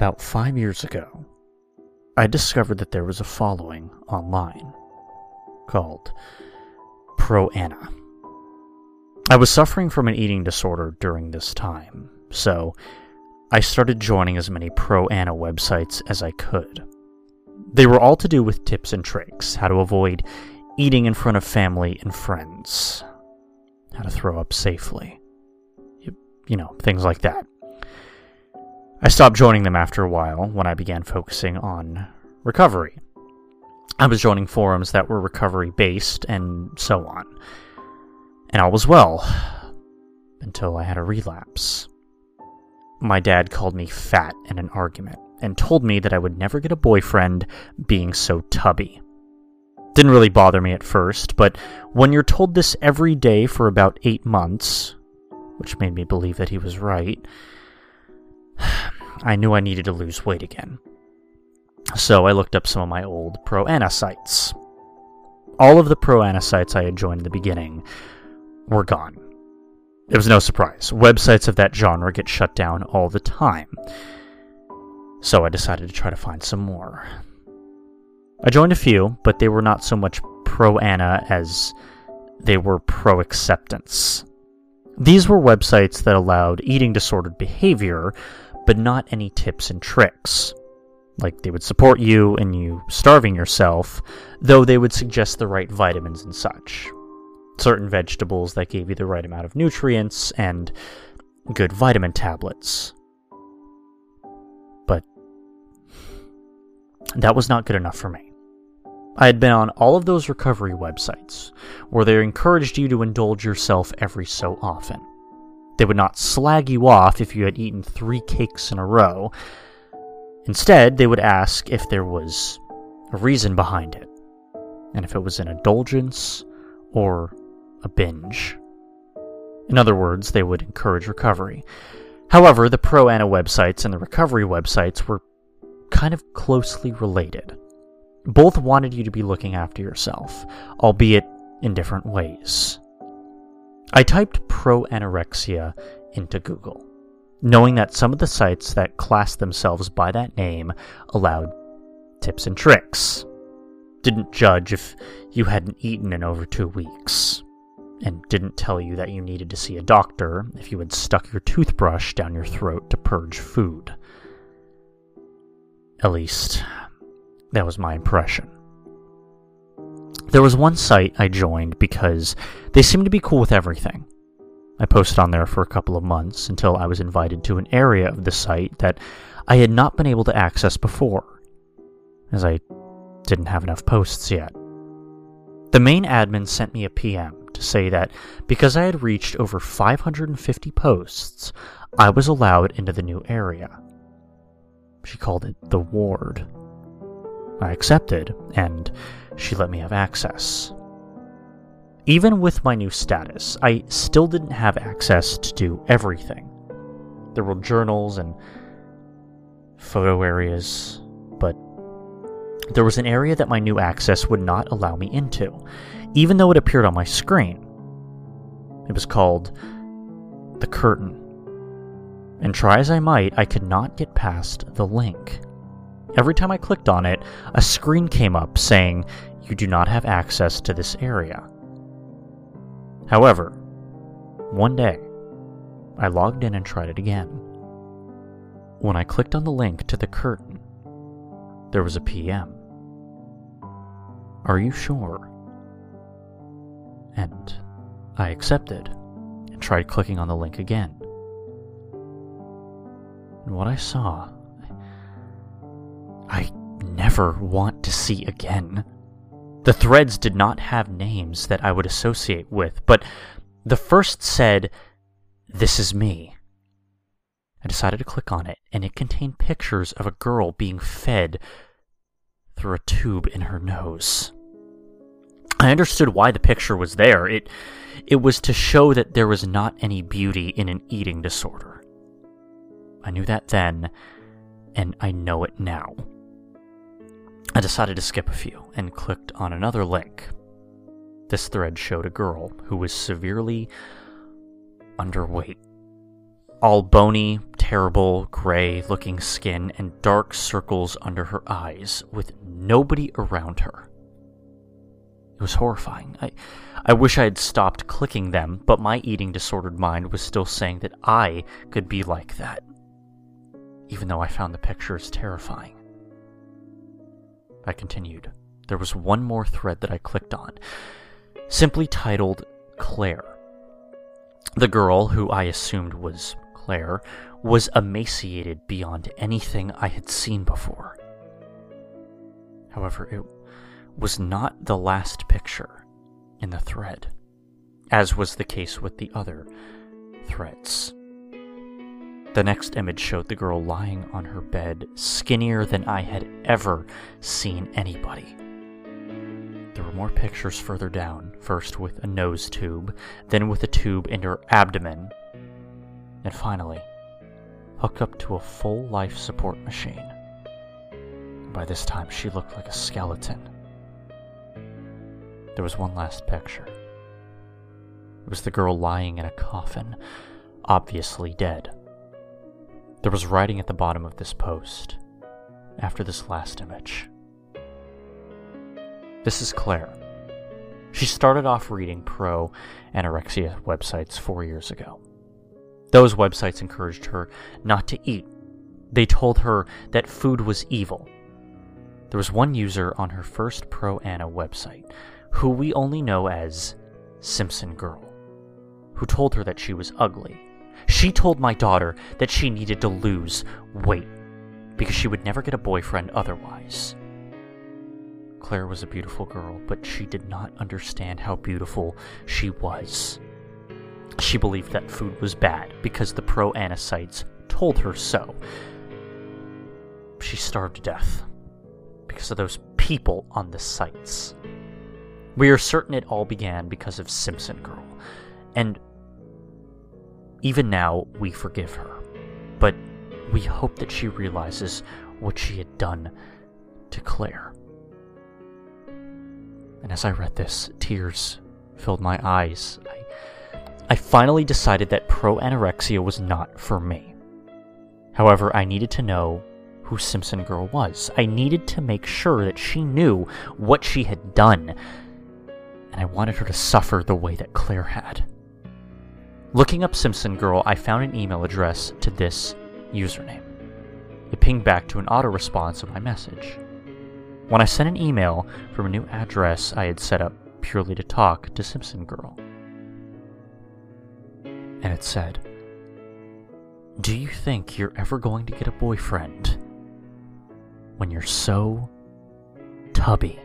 about five years ago, I discovered that there was a following online called Pro Ana. I was suffering from an eating disorder during this time, so I started joining as many Pro Ana websites as I could. They were all to do with tips and tricks, how to avoid eating in front of family and friends, how to throw up safely, you, know, things like that. I stopped joining them after a while when I began focusing on recovery. I was joining forums that were recovery based and so on. And all was well until I had a relapse. My dad called me fat in an argument and told me that I would never get a boyfriend being so tubby. Didn't really bother me at first, but when you're told this every day for about eight months, which made me believe that he was right, I knew I needed to lose weight again. So I looked up some of my old Pro Ana sites. All of the Pro Ana sites I had joined in the beginning were gone. It was no surprise. Websites of that genre get shut down all the time. So I decided to try to find some more. I joined a few, but they were not so much pro Ana as they were pro acceptance. These were websites that allowed eating disordered behavior, but not any tips and tricks. Like they would support you in you starving yourself, though they would suggest the right vitamins and such. Certain vegetables that gave you the right amount of nutrients and good vitamin tablets. But that was not good enough for me. I had been on all of those recovery websites where they encouraged you to indulge yourself every so often. They would not slag you off if you had eaten three cakes in a row. Instead, they would ask if there was a reason behind it, and if it was an indulgence or a binge. In other words, they would encourage recovery. However, the pro Ana websites and the recovery websites were kind of closely related. Both wanted you to be looking after yourself, albeit in different ways. I typed pro anorexia into Google, knowing that some of the sites that classed themselves by that name allowed tips and tricks, didn't judge if you hadn't eaten in over two weeks, and didn't tell you that you needed to see a doctor if you had stuck your toothbrush down your throat to purge food. At least, that was my impression. There was one site I joined because they seemed to be cool with everything. I posted on there for a couple of months until I was invited to an area of the site that I had not been able to access before, as I didn't have enough posts yet. The main admin sent me a PM to say that because I had reached over 550 posts, I was allowed into the new area. She called it the ward. I accepted, and she let me have access. Even with my new status, I still didn't have access to do everything. There were journals and photo areas, but there was an area that my new access would not allow me into, even though it appeared on my screen. It was called the curtain. And try as I might, I could not get past the link. Every time I clicked on it, a screen came up saying, You do not have access to this area. However, one day, I logged in and tried it again. When I clicked on the link to the curtain, there was a PM. Are you sure? And I accepted and tried clicking on the link again. And what I saw I never want to see again. The threads did not have names that I would associate with, but the first said, This is me. I decided to click on it, and it contained pictures of a girl being fed through a tube in her nose. I understood why the picture was there. It, it was to show that there was not any beauty in an eating disorder. I knew that then, and I know it now. I decided to skip a few and clicked on another link. This thread showed a girl who was severely underweight. All bony, terrible gray looking skin and dark circles under her eyes with nobody around her. It was horrifying. I, I wish I had stopped clicking them, but my eating disordered mind was still saying that I could be like that, even though I found the pictures terrifying. I continued. There was one more thread that I clicked on, simply titled Claire. The girl, who I assumed was Claire, was emaciated beyond anything I had seen before. However, it was not the last picture in the thread, as was the case with the other threads. The next image showed the girl lying on her bed, skinnier than I had ever seen anybody. There were more pictures further down, first with a nose tube, then with a tube in her abdomen, and finally, hooked up to a full life support machine. By this time, she looked like a skeleton. There was one last picture. It was the girl lying in a coffin, obviously dead. There was writing at the bottom of this post, after this last image. This is Claire. She started off reading pro anorexia websites four years ago. Those websites encouraged her not to eat. They told her that food was evil. There was one user on her first Pro Ana website who we only know as Simpson Girl, who told her that she was ugly. She told my daughter that she needed to lose weight because she would never get a boyfriend otherwise. Claire was a beautiful girl, but she did not understand how beautiful she was. She believed that food was bad because the pro Ana sites told her so. She starved to death because of those people on the sites. We are certain it all began because of Simpson Girl, and even now we forgive her. But we hope that she realizes what she had done to Claire. And as I read this, tears filled my eyes. I I finally decided that pro anorexia was not for me. However, I needed to know who Simpson Girl was. I needed to make sure that she knew what she had done, and I wanted her to suffer the way that Claire had. Looking up Simpson Girl, I found an email address to this username. It pinged back to an auto response of my message. When I sent an email from a new address I had set up purely to talk to Simpson Girl and it said, Do you think you're ever going to get a boyfriend when you're so tubby?